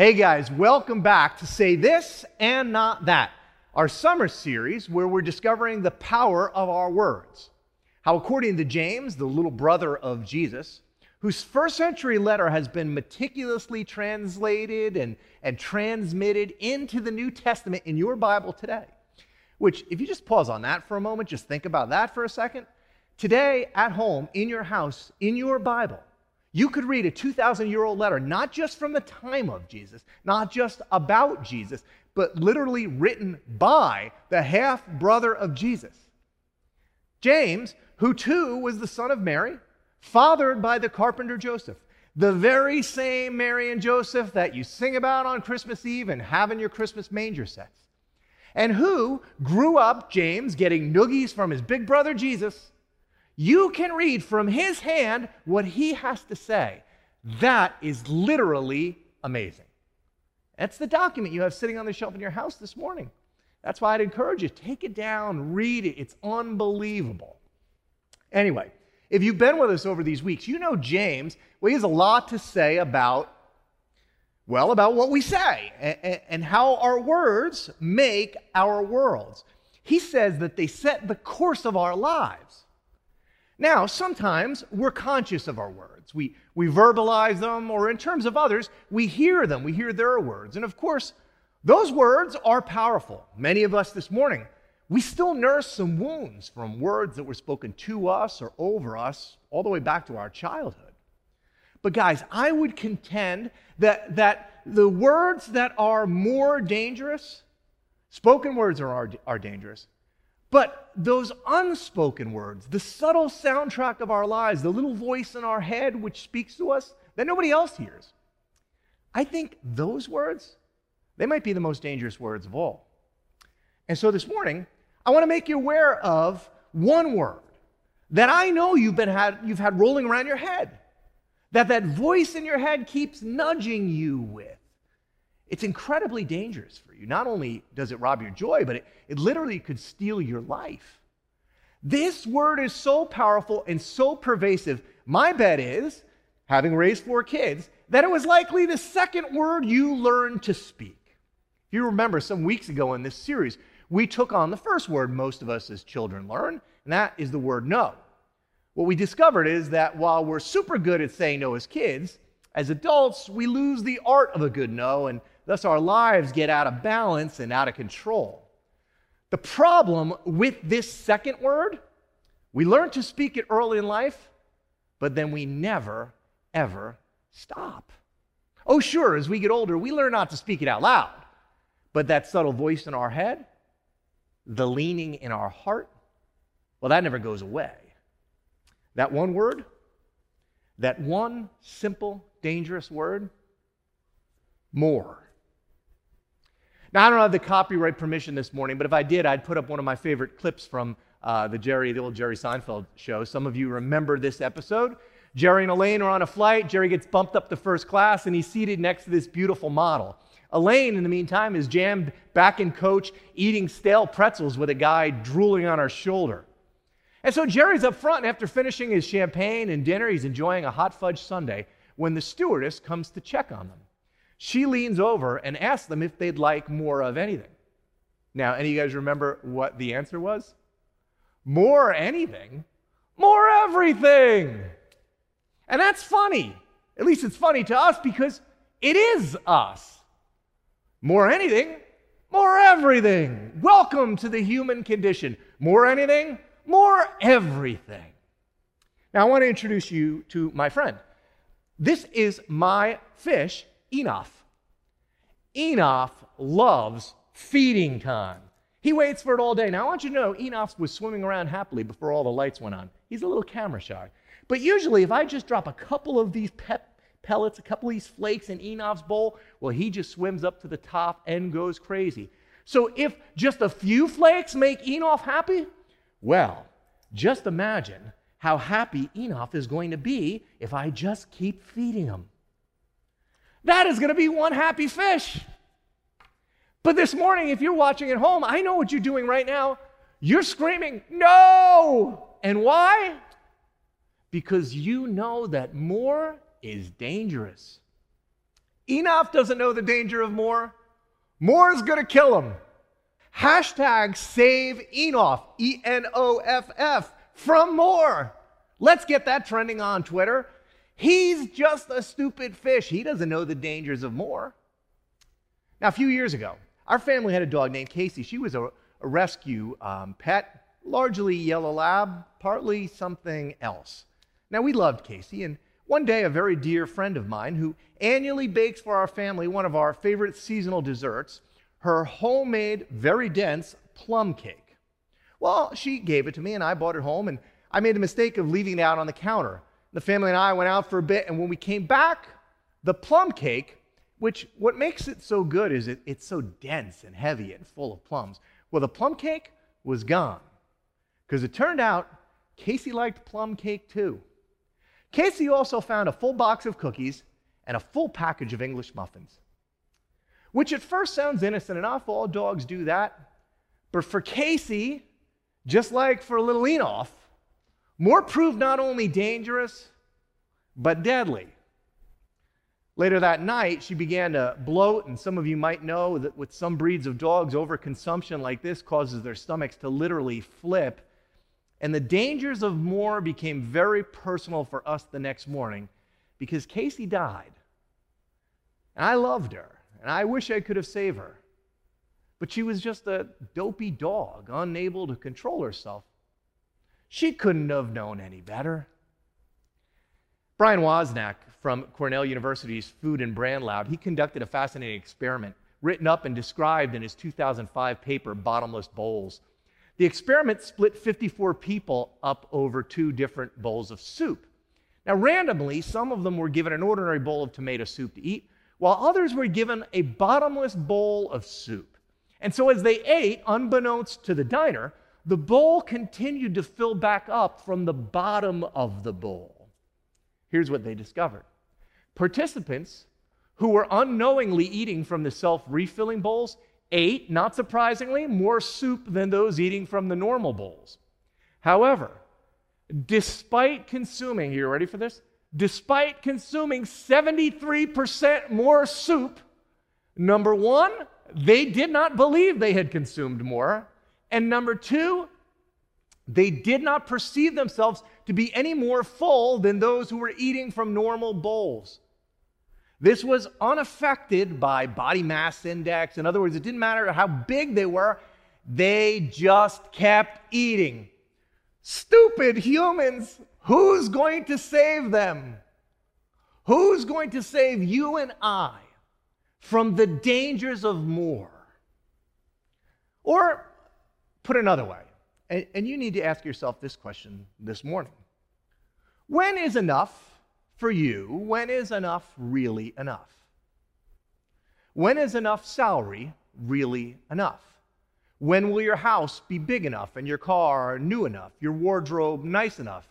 Hey guys, welcome back to Say This and Not That, our summer series where we're discovering the power of our words. How, according to James, the little brother of Jesus, whose first century letter has been meticulously translated and, and transmitted into the New Testament in your Bible today. Which, if you just pause on that for a moment, just think about that for a second. Today, at home, in your house, in your Bible, you could read a 2,000 year old letter, not just from the time of Jesus, not just about Jesus, but literally written by the half brother of Jesus. James, who too was the son of Mary, fathered by the carpenter Joseph, the very same Mary and Joseph that you sing about on Christmas Eve and have in your Christmas manger sets, and who grew up, James, getting noogies from his big brother Jesus you can read from his hand what he has to say. That is literally amazing. That's the document you have sitting on the shelf in your house this morning. That's why I'd encourage you take it down, read it. It's unbelievable. Anyway, if you've been with us over these weeks, you know James, well, he has a lot to say about, well, about what we say and, and how our words make our worlds. He says that they set the course of our lives. Now, sometimes we're conscious of our words. We, we verbalize them, or in terms of others, we hear them, we hear their words. And of course, those words are powerful. Many of us this morning, we still nurse some wounds from words that were spoken to us or over us all the way back to our childhood. But guys, I would contend that, that the words that are more dangerous, spoken words are, are, are dangerous, but those unspoken words, the subtle soundtrack of our lives, the little voice in our head which speaks to us that nobody else hears, I think those words, they might be the most dangerous words of all. And so this morning, I want to make you aware of one word that I know you've, been had, you've had rolling around your head, that that voice in your head keeps nudging you with. It's incredibly dangerous for you. Not only does it rob your joy, but it, it literally could steal your life. This word is so powerful and so pervasive. My bet is, having raised four kids, that it was likely the second word you learned to speak. If you remember, some weeks ago in this series, we took on the first word most of us as children learn, and that is the word no. What we discovered is that while we're super good at saying no as kids, as adults, we lose the art of a good no, and Thus, our lives get out of balance and out of control. The problem with this second word, we learn to speak it early in life, but then we never, ever stop. Oh, sure, as we get older, we learn not to speak it out loud, but that subtle voice in our head, the leaning in our heart, well, that never goes away. That one word, that one simple, dangerous word, more. Now, I don't have the copyright permission this morning, but if I did, I'd put up one of my favorite clips from uh, the Jerry, the old Jerry Seinfeld show. Some of you remember this episode. Jerry and Elaine are on a flight. Jerry gets bumped up to first class, and he's seated next to this beautiful model. Elaine, in the meantime, is jammed back in coach, eating stale pretzels with a guy drooling on her shoulder. And so Jerry's up front, and after finishing his champagne and dinner, he's enjoying a hot fudge sundae when the stewardess comes to check on them she leans over and asks them if they'd like more of anything. Now, any of you guys remember what the answer was? More anything? More everything. And that's funny. At least it's funny to us because it is us. More anything? More everything. Welcome to the human condition. More anything? More everything. Now, I want to introduce you to my friend. This is my fish, Enoch. Enoch loves feeding time. He waits for it all day. Now, I want you to know Enoch was swimming around happily before all the lights went on. He's a little camera shy. But usually, if I just drop a couple of these pep pellets, a couple of these flakes in Enoch's bowl, well, he just swims up to the top and goes crazy. So, if just a few flakes make Enoch happy, well, just imagine how happy Enoch is going to be if I just keep feeding him. That is going to be one happy fish. But this morning, if you're watching at home, I know what you're doing right now. You're screaming, No! And why? Because you know that more is dangerous. Enoch doesn't know the danger of more. More is going to kill him. Hashtag save Enoff, E N O F F, from more. Let's get that trending on Twitter. He's just a stupid fish. He doesn't know the dangers of more. Now, a few years ago, our family had a dog named Casey. She was a, a rescue um, pet, largely yellow lab, partly something else. Now, we loved Casey, and one day, a very dear friend of mine who annually bakes for our family one of our favorite seasonal desserts, her homemade, very dense plum cake. Well, she gave it to me, and I brought it home, and I made the mistake of leaving it out on the counter. The family and I went out for a bit, and when we came back, the plum cake, which what makes it so good is it, it's so dense and heavy and full of plums. Well, the plum cake was gone because it turned out Casey liked plum cake too. Casey also found a full box of cookies and a full package of English muffins, which at first sounds innocent enough. All dogs do that. But for Casey, just like for little Enoff, more proved not only dangerous, but deadly. Later that night, she began to bloat, and some of you might know that with some breeds of dogs, overconsumption like this causes their stomachs to literally flip. And the dangers of more became very personal for us the next morning because Casey died. And I loved her, and I wish I could have saved her. But she was just a dopey dog, unable to control herself. She couldn't have known any better. Brian Wansink from Cornell University's Food and Brand Lab, he conducted a fascinating experiment written up and described in his 2005 paper, Bottomless Bowls. The experiment split 54 people up over two different bowls of soup. Now, randomly, some of them were given an ordinary bowl of tomato soup to eat, while others were given a bottomless bowl of soup. And so, as they ate, unbeknownst to the diner, the bowl continued to fill back up from the bottom of the bowl. Here's what they discovered participants who were unknowingly eating from the self refilling bowls ate, not surprisingly, more soup than those eating from the normal bowls. However, despite consuming, you ready for this? Despite consuming 73% more soup, number one, they did not believe they had consumed more. And number two, they did not perceive themselves to be any more full than those who were eating from normal bowls. This was unaffected by body mass index. In other words, it didn't matter how big they were, they just kept eating. Stupid humans, who's going to save them? Who's going to save you and I from the dangers of more? Or Put another way, and, and you need to ask yourself this question this morning When is enough for you? When is enough really enough? When is enough salary really enough? When will your house be big enough and your car new enough, your wardrobe nice enough,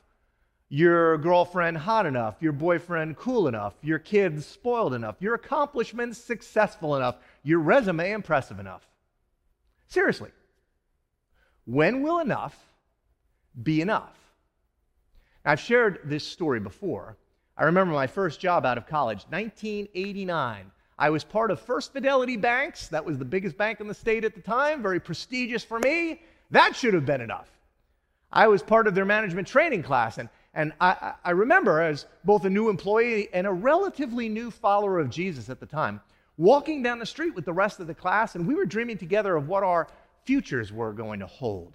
your girlfriend hot enough, your boyfriend cool enough, your kids spoiled enough, your accomplishments successful enough, your resume impressive enough? Seriously, when will enough be enough? I've shared this story before. I remember my first job out of college, 1989. I was part of First Fidelity Banks. That was the biggest bank in the state at the time, very prestigious for me. That should have been enough. I was part of their management training class, and, and I, I remember as both a new employee and a relatively new follower of Jesus at the time, walking down the street with the rest of the class, and we were dreaming together of what our futures were going to hold.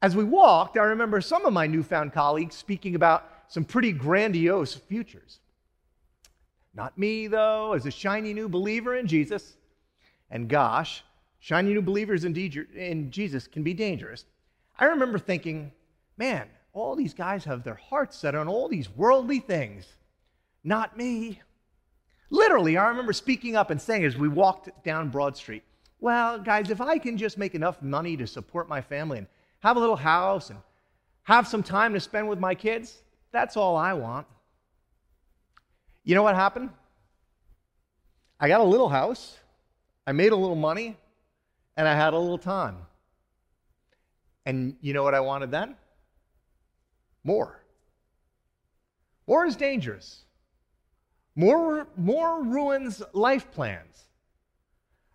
As we walked, I remember some of my newfound colleagues speaking about some pretty grandiose futures. Not me, though, as a shiny new believer in Jesus. And gosh, shiny new believers in, in Jesus can be dangerous. I remember thinking, man, all these guys have their hearts set on all these worldly things. Not me. Literally, I remember speaking up and saying as we walked down Broad Street, well, guys, if I can just make enough money to support my family and have a little house and have some time to spend with my kids, that's all I want. You know what happened? I got a little house, I made a little money, and I had a little time. And you know what I wanted then? More. More is dangerous. More, more ruins life plans.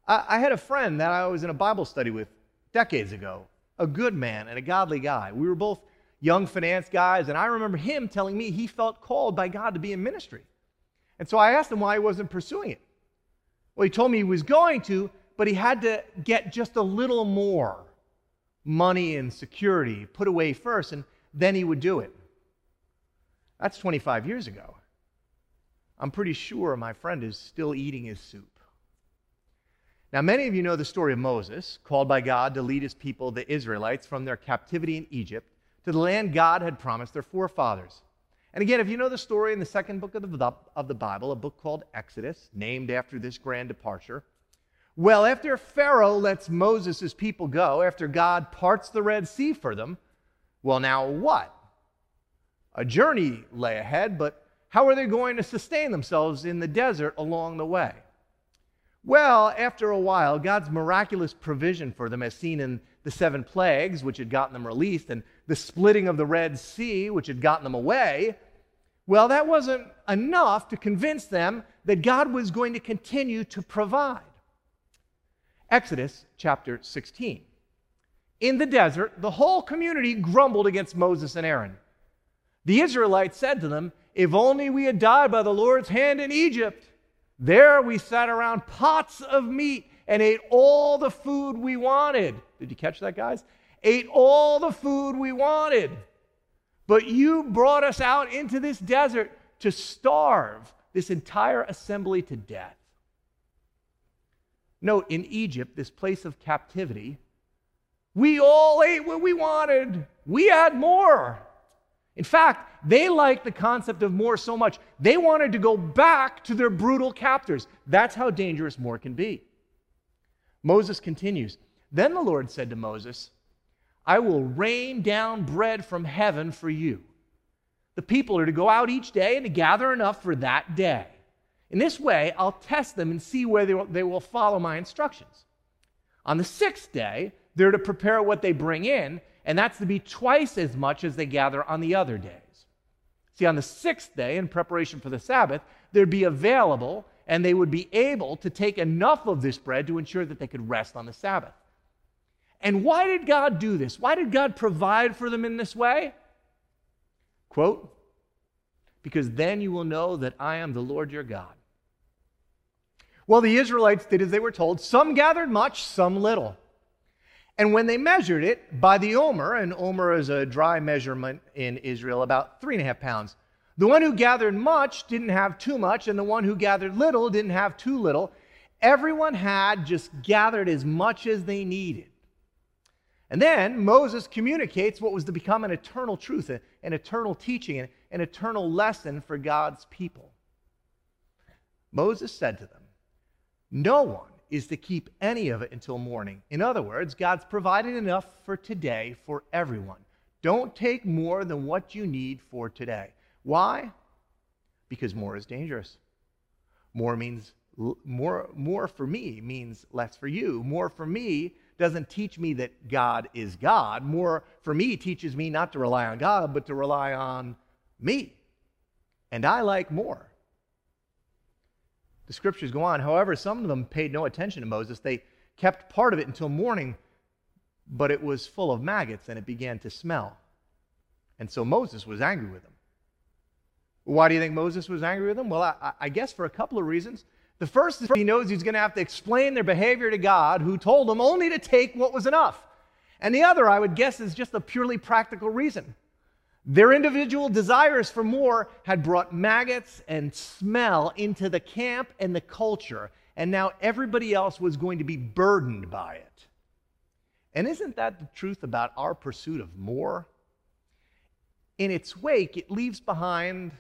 I, I had a friend that I was in a Bible study with decades ago, a good man and a godly guy. We were both young finance guys, and I remember him telling me he felt called by God to be in ministry. And so I asked him why he wasn't pursuing it. Well, he told me he was going to, but he had to get just a little more money and security put away first, and then he would do it. That's 25 years ago. I'm pretty sure my friend is still eating his soup. Now, many of you know the story of Moses, called by God to lead his people, the Israelites, from their captivity in Egypt to the land God had promised their forefathers. And again, if you know the story in the second book of the, of the Bible, a book called Exodus, named after this grand departure, well, after Pharaoh lets Moses' people go, after God parts the Red Sea for them, well, now what? A journey lay ahead, but how are they going to sustain themselves in the desert along the way? Well, after a while, God's miraculous provision for them, as seen in the seven plagues, which had gotten them released, and the splitting of the Red Sea, which had gotten them away, well, that wasn't enough to convince them that God was going to continue to provide. Exodus chapter 16. In the desert, the whole community grumbled against Moses and Aaron. The Israelites said to them, If only we had died by the Lord's hand in Egypt. There we sat around pots of meat and ate all the food we wanted. Did you catch that, guys? Ate all the food we wanted. But you brought us out into this desert to starve this entire assembly to death. Note, in Egypt, this place of captivity, we all ate what we wanted. We had more. In fact, they liked the concept of more so much, they wanted to go back to their brutal captors. That's how dangerous more can be. Moses continues Then the Lord said to Moses, I will rain down bread from heaven for you. The people are to go out each day and to gather enough for that day. In this way, I'll test them and see whether they will follow my instructions. On the sixth day, they're to prepare what they bring in, and that's to be twice as much as they gather on the other days. See, on the sixth day, in preparation for the Sabbath, there'd be available and they would be able to take enough of this bread to ensure that they could rest on the Sabbath. And why did God do this? Why did God provide for them in this way? Quote, because then you will know that I am the Lord your God. Well, the Israelites did as they were told. Some gathered much, some little. And when they measured it by the omer, and omer is a dry measurement in Israel, about three and a half pounds, the one who gathered much didn't have too much, and the one who gathered little didn't have too little. Everyone had just gathered as much as they needed. And then Moses communicates what was to become an eternal truth, an eternal teaching, an eternal lesson for God's people. Moses said to them, no one is to keep any of it until morning. In other words, God's provided enough for today for everyone. Don't take more than what you need for today. Why? Because more is dangerous. More means more more for me means less for you. More for me doesn't teach me that God is God. More for me teaches me not to rely on God, but to rely on me. And I like more. The scriptures go on. However, some of them paid no attention to Moses. They kept part of it until morning, but it was full of maggots and it began to smell. And so Moses was angry with them. Why do you think Moses was angry with them? Well, I, I guess for a couple of reasons. The first is he knows he's going to have to explain their behavior to God, who told them only to take what was enough. And the other, I would guess, is just a purely practical reason. Their individual desires for more had brought maggots and smell into the camp and the culture, and now everybody else was going to be burdened by it. And isn't that the truth about our pursuit of more? In its wake, it leaves behind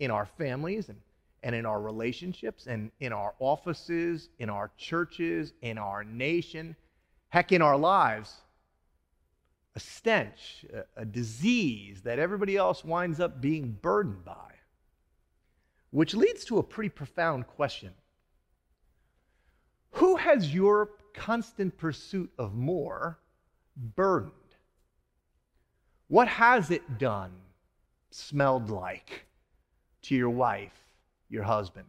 in our families and, and in our relationships and in our offices, in our churches, in our nation, heck, in our lives a stench, a, a disease that everybody else winds up being burdened by. Which leads to a pretty profound question Who has your constant pursuit of more burdened? What has it done, smelled like to your wife, your husband,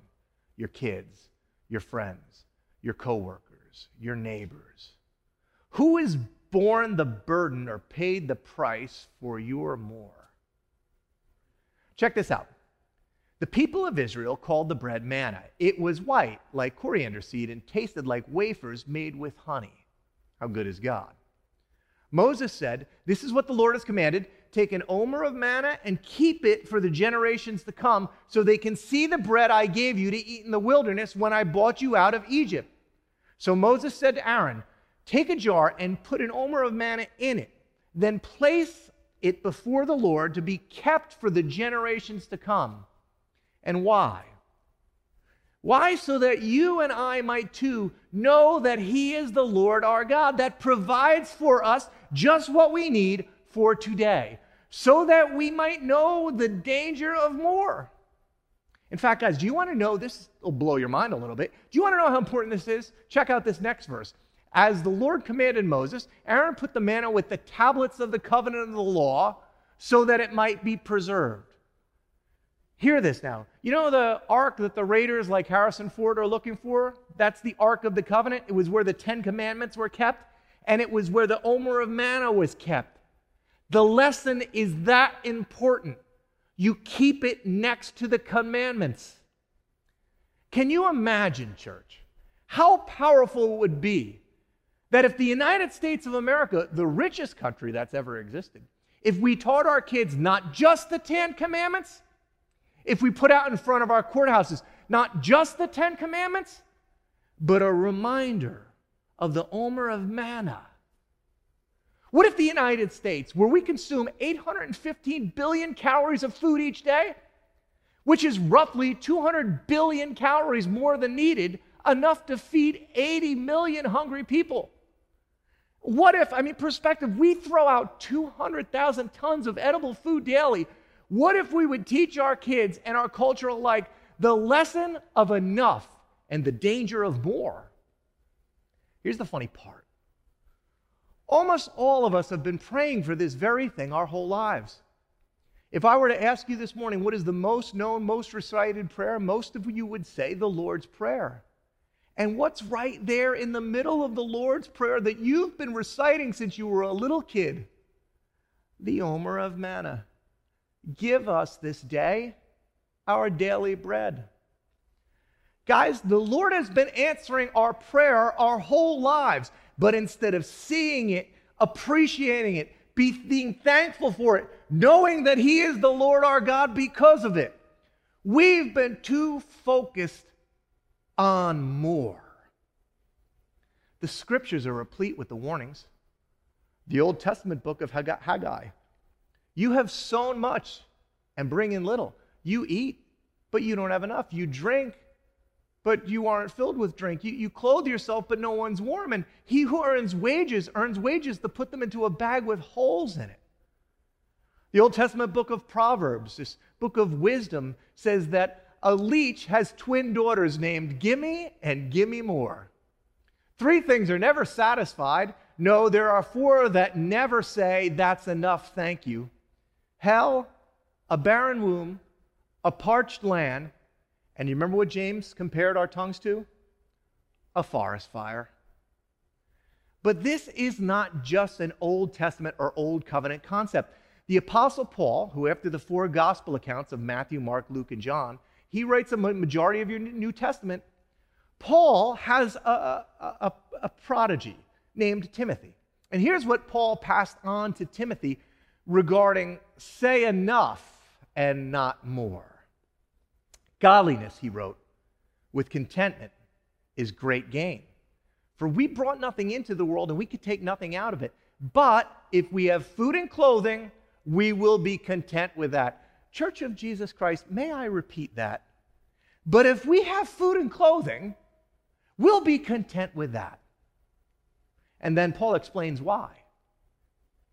your kids, your friends, your coworkers, your neighbors? Who has borne the burden or paid the price for your more? Check this out. The people of Israel called the bread manna. It was white, like coriander seed, and tasted like wafers made with honey. How good is God? Moses said, This is what the Lord has commanded take an omer of manna and keep it for the generations to come, so they can see the bread I gave you to eat in the wilderness when I brought you out of Egypt. So Moses said to Aaron, Take a jar and put an omer of manna in it. Then place it before the Lord to be kept for the generations to come. And why? Why? So that you and I might too know that He is the Lord our God that provides for us just what we need for today, so that we might know the danger of more. In fact, guys, do you want to know this? Will blow your mind a little bit. Do you want to know how important this is? Check out this next verse. As the Lord commanded Moses, Aaron put the manna with the tablets of the covenant of the law so that it might be preserved. Hear this now. You know the ark that the raiders like Harrison Ford are looking for? That's the Ark of the Covenant. It was where the Ten Commandments were kept, and it was where the Omer of Manna was kept. The lesson is that important. You keep it next to the commandments. Can you imagine, church, how powerful it would be that if the United States of America, the richest country that's ever existed, if we taught our kids not just the Ten Commandments, if we put out in front of our courthouses not just the Ten Commandments, but a reminder of the Omer of manna. What if the United States, where we consume 815 billion calories of food each day, which is roughly 200 billion calories more than needed, enough to feed 80 million hungry people? What if, I mean, perspective, we throw out 200,000 tons of edible food daily what if we would teach our kids and our culture alike the lesson of enough and the danger of more? Here's the funny part almost all of us have been praying for this very thing our whole lives. If I were to ask you this morning, what is the most known, most recited prayer? Most of you would say the Lord's Prayer. And what's right there in the middle of the Lord's Prayer that you've been reciting since you were a little kid? The Omer of Manna. Give us this day our daily bread. Guys, the Lord has been answering our prayer our whole lives, but instead of seeing it, appreciating it, being thankful for it, knowing that He is the Lord our God because of it, we've been too focused on more. The scriptures are replete with the warnings. The Old Testament book of Haggai you have sown much and bring in little. You eat, but you don't have enough. You drink, but you aren't filled with drink. You, you clothe yourself, but no one's warm. And he who earns wages earns wages to put them into a bag with holes in it. The Old Testament book of Proverbs, this book of wisdom, says that a leech has twin daughters named Gimme and Gimme More. Three things are never satisfied. No, there are four that never say, That's enough, thank you hell, a barren womb, a parched land, and you remember what James compared our tongues to? A forest fire. But this is not just an Old Testament or Old Covenant concept. The Apostle Paul, who, after the four gospel accounts of Matthew, Mark, Luke, and John, he writes a majority of your New Testament. Paul has a, a, a prodigy named Timothy. And here's what Paul passed on to Timothy regarding say enough and not more. Godliness, he wrote, with contentment is great gain. For we brought nothing into the world and we could take nothing out of it. But if we have food and clothing, we will be content with that. Church of Jesus Christ, may I repeat that? But if we have food and clothing, we'll be content with that. And then Paul explains why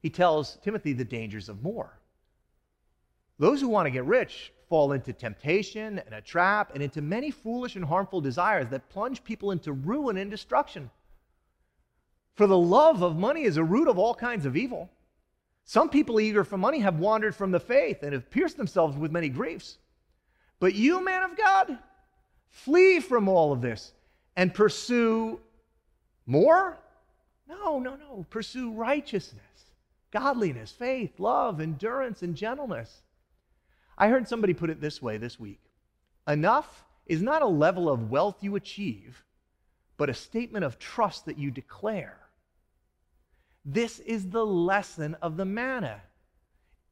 he tells Timothy the dangers of more. Those who want to get rich fall into temptation and a trap and into many foolish and harmful desires that plunge people into ruin and destruction. For the love of money is a root of all kinds of evil. Some people eager for money have wandered from the faith and have pierced themselves with many griefs. But you, man of God, flee from all of this and pursue more? No, no, no. Pursue righteousness, godliness, faith, love, endurance, and gentleness. I heard somebody put it this way this week Enough is not a level of wealth you achieve, but a statement of trust that you declare. This is the lesson of the manna.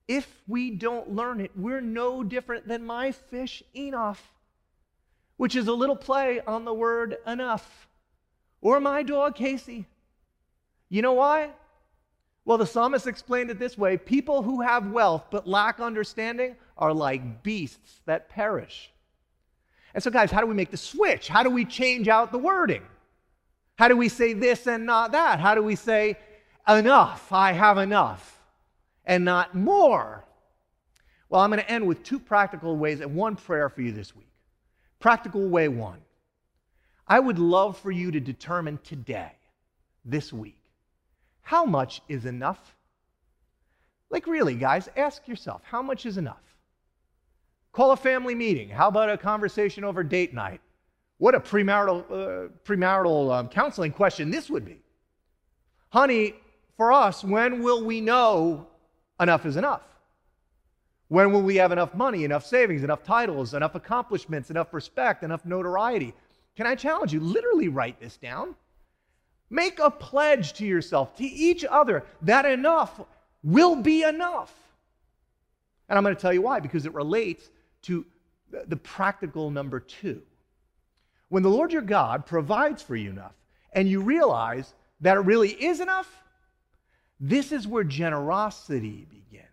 If we don't learn it, we're no different than my fish Enoch, which is a little play on the word enough, or my dog Casey. You know why? Well, the psalmist explained it this way people who have wealth but lack understanding are like beasts that perish. And so, guys, how do we make the switch? How do we change out the wording? How do we say this and not that? How do we say, enough, I have enough, and not more? Well, I'm going to end with two practical ways and one prayer for you this week. Practical way one I would love for you to determine today, this week, how much is enough? Like, really, guys, ask yourself, how much is enough? Call a family meeting. How about a conversation over date night? What a premarital, uh, premarital um, counseling question this would be. Honey, for us, when will we know enough is enough? When will we have enough money, enough savings, enough titles, enough accomplishments, enough respect, enough notoriety? Can I challenge you? Literally write this down. Make a pledge to yourself, to each other, that enough will be enough. And I'm going to tell you why, because it relates to the practical number two. When the Lord your God provides for you enough and you realize that it really is enough, this is where generosity begins.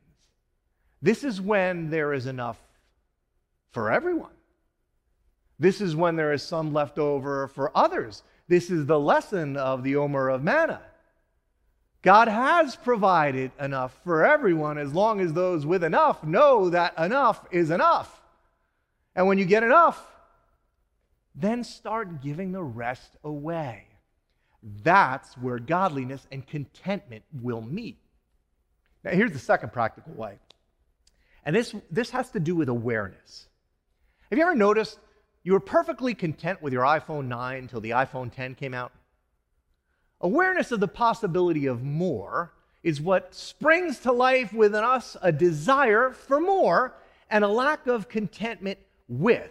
This is when there is enough for everyone. This is when there is some left over for others. This is the lesson of the Omer of manna. God has provided enough for everyone as long as those with enough know that enough is enough. And when you get enough, then start giving the rest away. That's where godliness and contentment will meet. Now, here's the second practical way. And this, this has to do with awareness. Have you ever noticed you were perfectly content with your iPhone 9 until the iPhone 10 came out? Awareness of the possibility of more is what springs to life within us a desire for more and a lack of contentment with.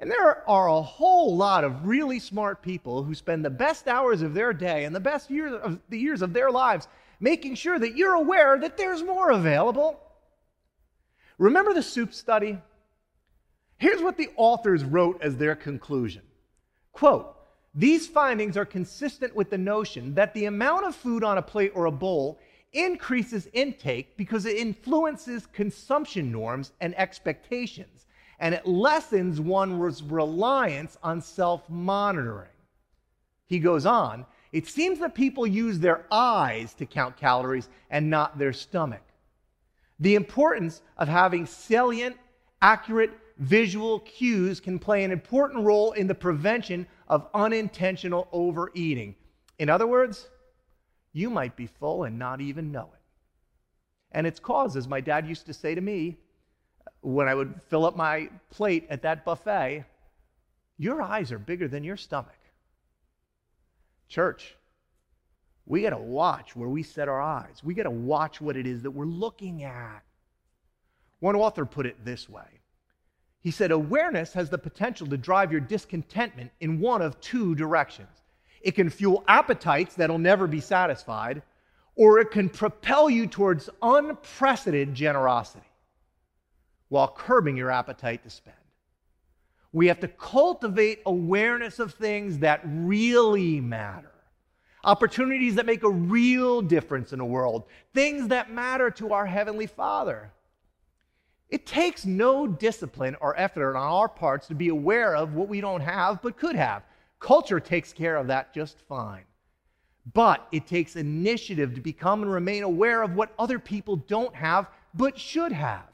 And there are a whole lot of really smart people who spend the best hours of their day and the best years of the years of their lives making sure that you're aware that there's more available. Remember the soup study? Here's what the authors wrote as their conclusion. Quote, these findings are consistent with the notion that the amount of food on a plate or a bowl increases intake because it influences consumption norms and expectations and it lessens one's reliance on self monitoring. He goes on, it seems that people use their eyes to count calories and not their stomach. The importance of having salient, accurate visual cues can play an important role in the prevention of unintentional overeating. In other words, you might be full and not even know it. And it's caused, as my dad used to say to me, when I would fill up my plate at that buffet, your eyes are bigger than your stomach. Church, we got to watch where we set our eyes. We got to watch what it is that we're looking at. One author put it this way He said, Awareness has the potential to drive your discontentment in one of two directions. It can fuel appetites that'll never be satisfied, or it can propel you towards unprecedented generosity while curbing your appetite to spend. We have to cultivate awareness of things that really matter, opportunities that make a real difference in the world, things that matter to our Heavenly Father. It takes no discipline or effort on our parts to be aware of what we don't have but could have. Culture takes care of that just fine. But it takes initiative to become and remain aware of what other people don't have but should have.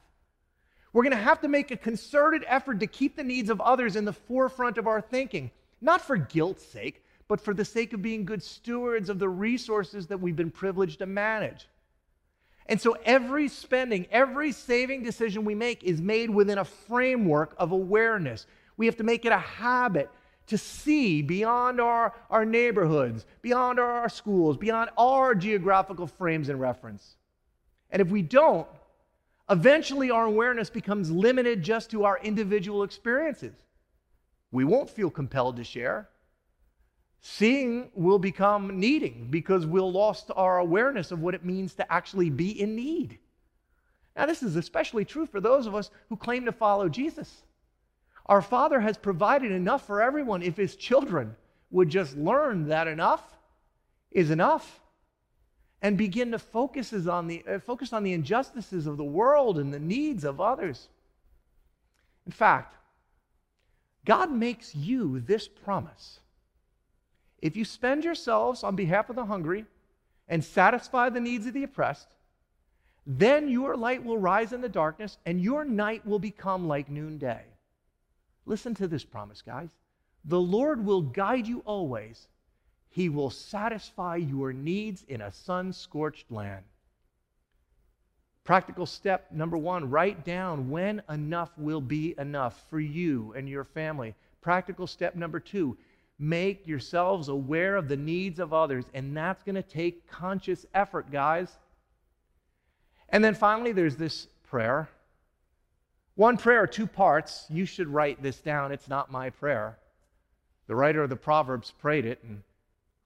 We're going to have to make a concerted effort to keep the needs of others in the forefront of our thinking, not for guilt's sake, but for the sake of being good stewards of the resources that we've been privileged to manage. And so every spending, every saving decision we make is made within a framework of awareness. We have to make it a habit to see beyond our, our neighborhoods, beyond our schools, beyond our geographical frames and reference. And if we don't, eventually our awareness becomes limited just to our individual experiences. We won't feel compelled to share. Seeing will become needing because we'll lost our awareness of what it means to actually be in need. Now, this is especially true for those of us who claim to follow Jesus. Our Father has provided enough for everyone if His children would just learn that enough is enough and begin to focus on the, uh, focus on the injustices of the world and the needs of others. In fact, God makes you this promise. If you spend yourselves on behalf of the hungry and satisfy the needs of the oppressed, then your light will rise in the darkness and your night will become like noonday. Listen to this promise, guys. The Lord will guide you always. He will satisfy your needs in a sun scorched land. Practical step number one write down when enough will be enough for you and your family. Practical step number two make yourselves aware of the needs of others, and that's going to take conscious effort, guys. And then finally, there's this prayer one prayer, two parts. You should write this down. It's not my prayer. The writer of the Proverbs prayed it, and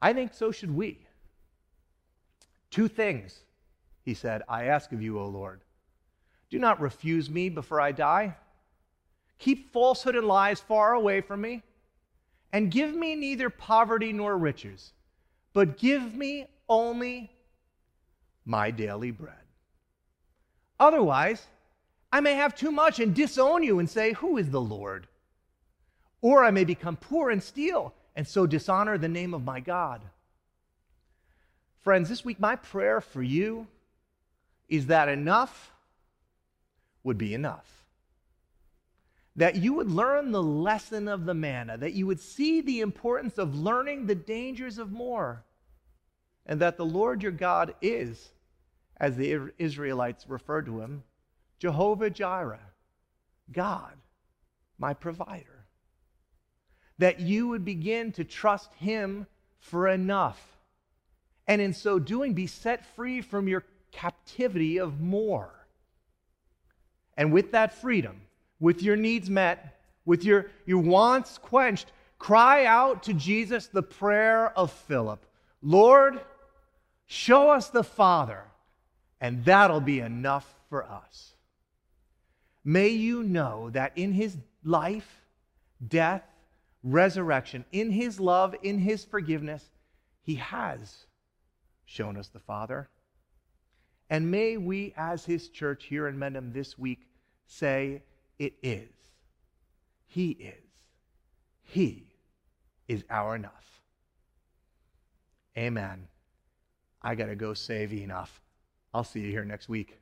I think so should we. Two things, he said, I ask of you, O Lord. Do not refuse me before I die. Keep falsehood and lies far away from me, and give me neither poverty nor riches, but give me only my daily bread. Otherwise, I may have too much and disown you and say, Who is the Lord? Or I may become poor and steal and so dishonor the name of my God. Friends, this week my prayer for you is that enough would be enough. That you would learn the lesson of the manna, that you would see the importance of learning the dangers of more, and that the Lord your God is, as the Israelites referred to him, Jehovah Jireh, God, my provider. That you would begin to trust Him for enough. And in so doing, be set free from your captivity of more. And with that freedom, with your needs met, with your, your wants quenched, cry out to Jesus the prayer of Philip Lord, show us the Father, and that'll be enough for us. May you know that in his life, death, resurrection, in his love, in his forgiveness, he has shown us the Father. And may we, as his church here in Mendham this week, say, It is. He is. He is our enough. Amen. I got to go save enough. I'll see you here next week.